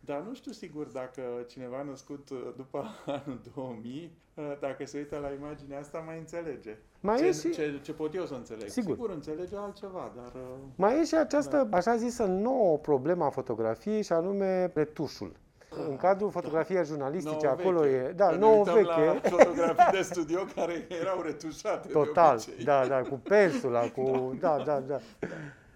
[SPEAKER 2] Dar nu știu sigur dacă cineva născut uh, după anul 2000, uh, dacă se uită la imaginea asta, mai înțelege.
[SPEAKER 1] Mai
[SPEAKER 2] ce,
[SPEAKER 1] e și-
[SPEAKER 2] ce, ce pot eu să înțeleg.
[SPEAKER 1] Sigur.
[SPEAKER 2] Sigur înțelege altceva, dar... uh,
[SPEAKER 1] Mai e și această,
[SPEAKER 2] Da.
[SPEAKER 1] așa zisă, nouă problemă a fotografiei și anume retușul. În cadrul fotografiei jurnalistice,
[SPEAKER 2] nouă
[SPEAKER 1] acolo
[SPEAKER 2] veche.
[SPEAKER 1] e, da,
[SPEAKER 2] Că ne
[SPEAKER 1] nouă
[SPEAKER 2] uităm
[SPEAKER 1] veche,
[SPEAKER 2] la fotografii de studio care erau retușate de
[SPEAKER 1] total,
[SPEAKER 2] obicei.
[SPEAKER 1] da, da, cu pensula, cu, da, da, da.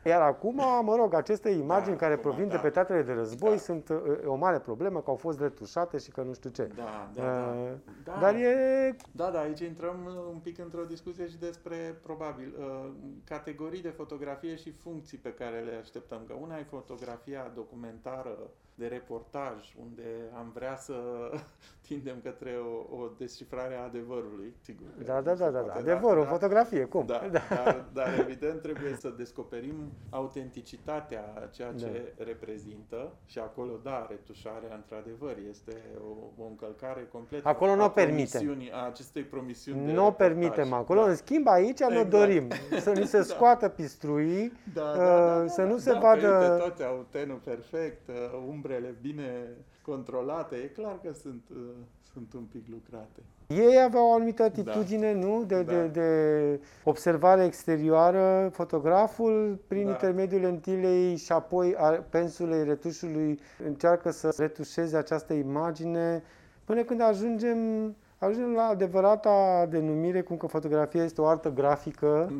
[SPEAKER 1] Iar acum, mă rog, aceste imagini
[SPEAKER 2] Da,
[SPEAKER 1] care
[SPEAKER 2] acum,
[SPEAKER 1] provin de
[SPEAKER 2] da.
[SPEAKER 1] pe teatrele de război
[SPEAKER 2] Da.
[SPEAKER 1] sunt uh, o mare problemă, că au fost retușate și că nu știu ce.
[SPEAKER 2] Da, da, da.
[SPEAKER 1] Uh,
[SPEAKER 2] da.
[SPEAKER 1] Dar e
[SPEAKER 2] Da, da, aici intrăm uh, un pic într-o discuție și despre, probabil, uh, categorii de fotografie și funcții pe care le așteptăm. Că una e fotografia documentară de reportaj, unde am vrea să tindem către o, o descifrare a adevărului, sigur. că
[SPEAKER 1] Da,
[SPEAKER 2] nu
[SPEAKER 1] da,
[SPEAKER 2] se
[SPEAKER 1] da, da, da.
[SPEAKER 2] poate,
[SPEAKER 1] Adevărul,
[SPEAKER 2] dar-
[SPEAKER 1] fotografie, cum?
[SPEAKER 2] Da, dar, dar evident trebuie să descoperim autenticitatea a ceea ce reprezintă și acolo, da, retușarea într-adevăr este o, o încălcare completă
[SPEAKER 1] Acolo nu
[SPEAKER 2] a
[SPEAKER 1] o permitem.
[SPEAKER 2] promisiunii- a acestei promisiuni de
[SPEAKER 1] Nu o
[SPEAKER 2] reportaj.
[SPEAKER 1] permitem acolo,
[SPEAKER 2] Da.
[SPEAKER 1] în schimb aici ne
[SPEAKER 2] Exact.
[SPEAKER 1] dorim să ni se
[SPEAKER 2] Da.
[SPEAKER 1] scoată pistruii,
[SPEAKER 2] Da,
[SPEAKER 1] uh,
[SPEAKER 2] da, da, da,
[SPEAKER 1] să
[SPEAKER 2] da,
[SPEAKER 1] nu se
[SPEAKER 2] da,
[SPEAKER 1] vadă...
[SPEAKER 2] Că uite, toate au tenul perfect, uh, umbrele bine controlate, e clar că sunt, uh, sunt un pic lucrate.
[SPEAKER 1] Ei aveau o anumită atitudine, nu? De,
[SPEAKER 2] Da.
[SPEAKER 1] de, de observare exterioară, fotograful, prin
[SPEAKER 2] Da.
[SPEAKER 1] intermediul lentilei și apoi a pensulei retușului, încearcă să retușeze această imagine până când ajungem, ajungem la adevărata denumire, cum că fotografia este o artă grafică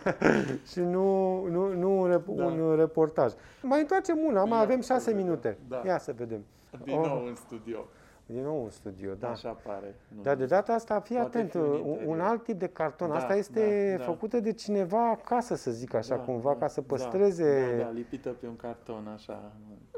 [SPEAKER 1] și nu, nu, nu un, rep-
[SPEAKER 2] Da.
[SPEAKER 1] un reportaj. Mai întoarcem una, mai
[SPEAKER 2] Ia
[SPEAKER 1] avem
[SPEAKER 2] să
[SPEAKER 1] șase
[SPEAKER 2] vedem.
[SPEAKER 1] minute.
[SPEAKER 2] Da.
[SPEAKER 1] Ia să vedem.
[SPEAKER 2] Din
[SPEAKER 1] Oh.
[SPEAKER 2] nou în studio.
[SPEAKER 1] Din nou un studio, da.
[SPEAKER 2] Așa pare. Nu.
[SPEAKER 1] Dar de data asta, fii
[SPEAKER 2] Poate
[SPEAKER 1] atent,
[SPEAKER 2] fi un
[SPEAKER 1] un,
[SPEAKER 2] interior.
[SPEAKER 1] un alt tip de carton.
[SPEAKER 2] Da,
[SPEAKER 1] asta este
[SPEAKER 2] da, da.
[SPEAKER 1] făcută de cineva acasă, să zic așa,
[SPEAKER 2] Da,
[SPEAKER 1] cumva,
[SPEAKER 2] da,
[SPEAKER 1] ca să
[SPEAKER 2] da,
[SPEAKER 1] păstreze,
[SPEAKER 2] Da, da, lipită pe un carton, așa.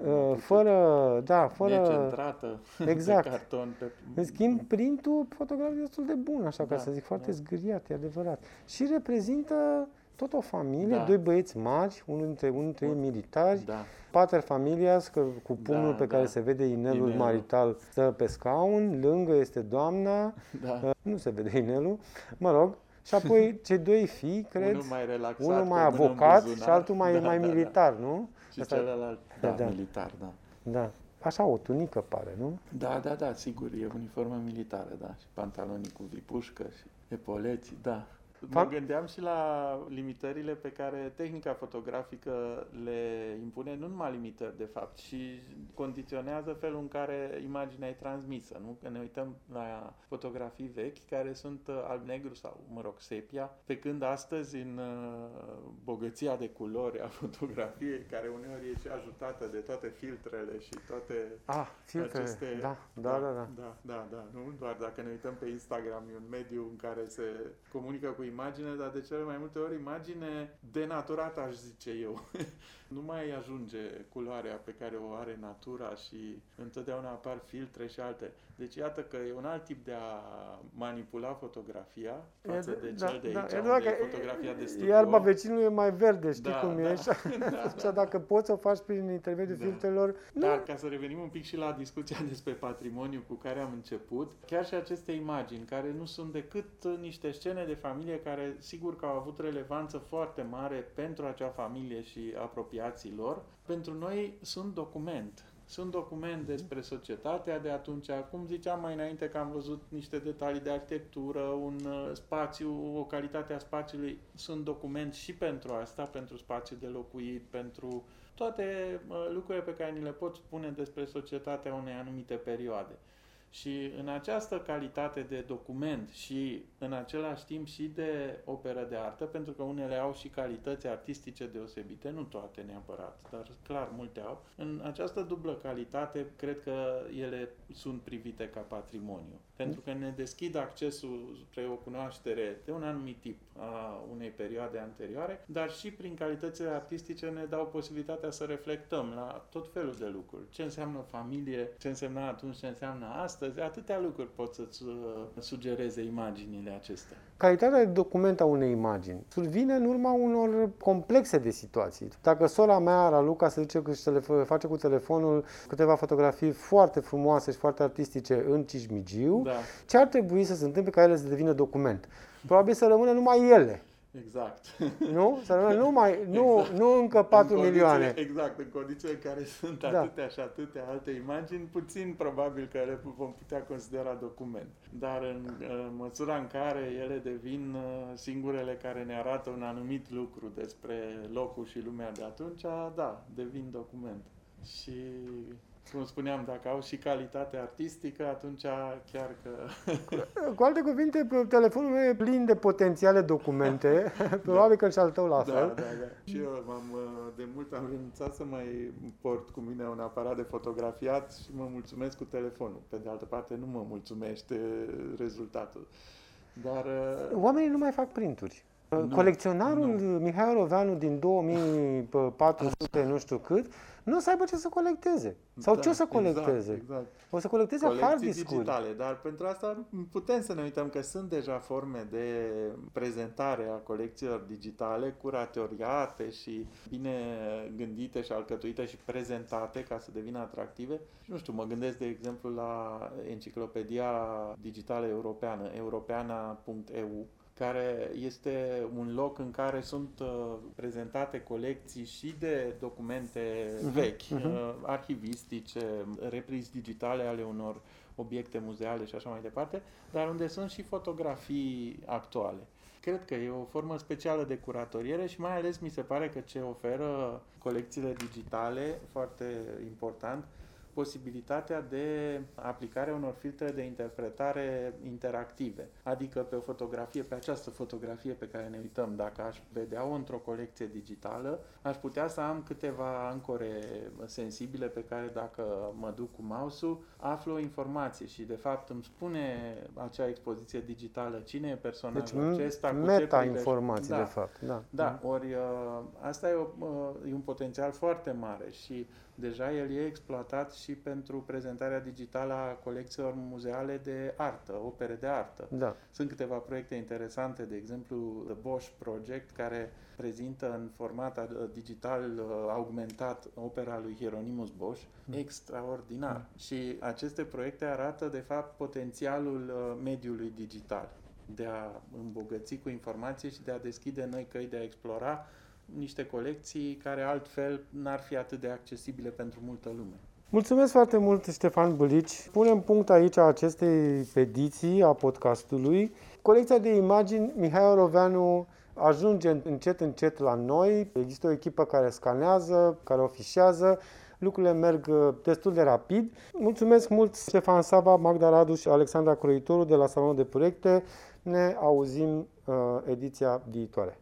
[SPEAKER 1] uh, fără, da, fără...
[SPEAKER 2] Necentrată.
[SPEAKER 1] Exact.
[SPEAKER 2] Pe carton. Pe...
[SPEAKER 1] În schimb, printul fotografie destul de bun, așa ca
[SPEAKER 2] Da,
[SPEAKER 1] să zic, foarte
[SPEAKER 2] da.
[SPEAKER 1] zgâriat, e adevărat. Și reprezintă tot o familie,
[SPEAKER 2] Da.
[SPEAKER 1] doi băieți mari, unul dintre, unul dintre ei militari,
[SPEAKER 2] Da.
[SPEAKER 1] pater familias, că, cu pumnul
[SPEAKER 2] Da,
[SPEAKER 1] pe care
[SPEAKER 2] da.
[SPEAKER 1] se vede inelul
[SPEAKER 2] Inelul.
[SPEAKER 1] marital, stă pe scaun, lângă este doamna,
[SPEAKER 2] Da.
[SPEAKER 1] Uh, Nu se vede inelul, mă rog. Și apoi cei doi fii, cred,
[SPEAKER 2] unul mai relaxat,
[SPEAKER 1] unul
[SPEAKER 2] cu
[SPEAKER 1] mai
[SPEAKER 2] o mână în
[SPEAKER 1] avocat
[SPEAKER 2] buzunar.
[SPEAKER 1] și altul mai,
[SPEAKER 2] Da,
[SPEAKER 1] mai
[SPEAKER 2] da, da.
[SPEAKER 1] militar, nu?
[SPEAKER 2] Și
[SPEAKER 1] Asta-
[SPEAKER 2] celălalt, da,
[SPEAKER 1] da, da.
[SPEAKER 2] militar, da.
[SPEAKER 1] Da. Așa o tunică pare, nu?
[SPEAKER 2] Da, da, da, sigur, e uniformă militară, da, și pantalonii cu vipușcă și epoleții, da. Mă gândeam și la limitările pe care tehnica fotografică le impune, nu numai limitări de fapt, și condiționează felul în care imaginea e transmisă. Nu? Că ne uităm la fotografii vechi care sunt uh, alb-negru sau, mă rog, sepia, pe când astăzi în uh, bogăția de culori a fotografiei, care uneori e și ajutată de toate filtrele și toate
[SPEAKER 1] ah, filtre. aceste... Da, da, da, da.
[SPEAKER 2] Da, da, da, nu? Doar dacă ne uităm pe Instagram, e un mediu în care se comunică cu imagine, dar de cele mai multe ori imagine denaturată, aș zice eu. nu mai ajunge culoarea pe care o are natura și întotdeauna apar filtre și alte. Deci iată că e un alt tip de a manipula fotografia față e, de da, cel de da, aici, da, unde e fotografia de studio.
[SPEAKER 1] Iarba vecinului e mai verde, știi da, cum da, e? Da, da, da. dacă poți să o faci prin intermediul da. filtrelor...
[SPEAKER 2] Dar nu. ca să revenim un pic și la discuția despre patrimoniu cu care am început, chiar și aceste imagini, care nu sunt decât niște scene de familie care sigur că au avut relevanță foarte mare pentru acea familie și apropiații lor, pentru noi sunt document sunt document despre societatea de atunci. Cum ziceam mai înainte că am văzut niște detalii de arhitectură, un uh, spațiu, o calitate a spațiului. Sunt document și pentru asta, pentru spațiu de locuit, pentru toate uh, lucrurile pe care ni le pot spune despre societatea unei anumite perioade. Și în această calitate de document și în același timp și de operă de artă, pentru că unele au și calități artistice deosebite, nu toate neapărat, dar clar multe au, în această dublă calitate cred că ele sunt privite ca patrimoniu. Pentru că ne deschid accesul spre o cunoaștere de un anumit tip a unei perioade anterioare, dar și prin calitățile artistice ne dau posibilitatea să reflectăm la tot felul de lucruri. Ce înseamnă familie, ce însemna atunci, ce înseamnă astăzi, atâtea lucruri pot să-ți uh, sugereze imaginile acestea.
[SPEAKER 1] Calitatea de document a unei imagini survine în urma unor complexe de situații. Dacă sora mea, Raluca, se duce și le face cu telefonul câteva fotografii foarte frumoase și foarte artistice în Cismigiu, da. ce ar trebui să se întâmple ca ele să devină document? Probabil să rămână numai ele.
[SPEAKER 2] Exact.
[SPEAKER 1] Nu? Să rămână numai, nu, exact. nu încă 4 în milioane.
[SPEAKER 2] Exact, în condiții în care sunt da. atâtea și atâtea alte imagini, puțin probabil că le vom putea considera document. Dar în uh, măsura în care ele devin uh, singurele care ne arată un anumit lucru despre locul și lumea de atunci, da, devin document. Și cum spuneam, dacă au și calitate artistică, atunci chiar că...
[SPEAKER 1] Cu alte cuvinte, telefonul meu e plin de potențiale documente, probabil că și al tău la
[SPEAKER 2] da, fel. Da, da, da. Și eu m-am, de mult am renunțat să mai port cu mine un aparat de fotografiat și mă mulțumesc cu telefonul. Pe de altă parte, nu mă mulțumește rezultatul. Dar...
[SPEAKER 1] Oamenii nu mai fac printuri. Nu, Colecționarul nu. Mihai Roveanu din 2400, nu știu cât, nu o să aibă ce să colecteze. Sau da, ce o să colecteze? Exact, exact. O să colecteze hard disk
[SPEAKER 2] digitale, dar pentru asta putem să ne uităm că sunt deja forme de prezentare a colecțiilor digitale curatoriate și bine gândite și alcătuite și prezentate ca să devină atractive. Nu știu, mă gândesc de exemplu la enciclopedia digitală europeană, europeana.eu, care este un loc în care sunt uh, prezentate colecții și de documente uh-huh, vechi, uh-huh. Uh, arhivistice, reprizi digitale ale unor obiecte muzeale și așa mai departe, dar unde sunt și fotografii actuale. Cred că e o formă specială de curatoriere și mai ales mi se pare că ce oferă colecțiile digitale, foarte important, posibilitatea de aplicare unor filtre de interpretare interactive. Adică pe o fotografie, pe această fotografie pe care ne uităm, dacă aș vedea-o într-o colecție digitală, aș putea să am câteva ancore sensibile pe care dacă mă duc cu mouse-ul, aflu o informație și de fapt îmi spune acea expoziție digitală cine e personajul deci, acesta.
[SPEAKER 1] meta-informații da, de fapt.
[SPEAKER 2] Da, da. ori uh, asta e, o, uh, e un potențial foarte mare și deja el e exploatat și pentru prezentarea digitală a colecțiilor muzeale de artă, opere de artă.
[SPEAKER 1] Da.
[SPEAKER 2] Sunt câteva proiecte interesante, de exemplu The Bosch Project, care prezintă în format uh, digital uh, augmentat opera lui Hieronymus Bosch, mm. extraordinar. Mm. Și aceste proiecte arată, de fapt, potențialul uh, mediului digital de a îmbogăți cu informație și de a deschide noi căi de a explora niște colecții care altfel n-ar fi atât de accesibile pentru multă lume.
[SPEAKER 1] Mulțumesc foarte mult, Ștefan Bulici. Punem punct aici a acestei ediții a podcastului. Colecția de imagini, Mihai Oroveanu ajunge încet, încet la noi. Există o echipă care scanează, care ofișează. Lucrurile merg uh, destul de rapid. Mulțumesc mult Ștefan Saba, Magda Radu și Alexandra Croitoru de la Salonul de Proiecte. Ne auzim uh, ediția viitoare.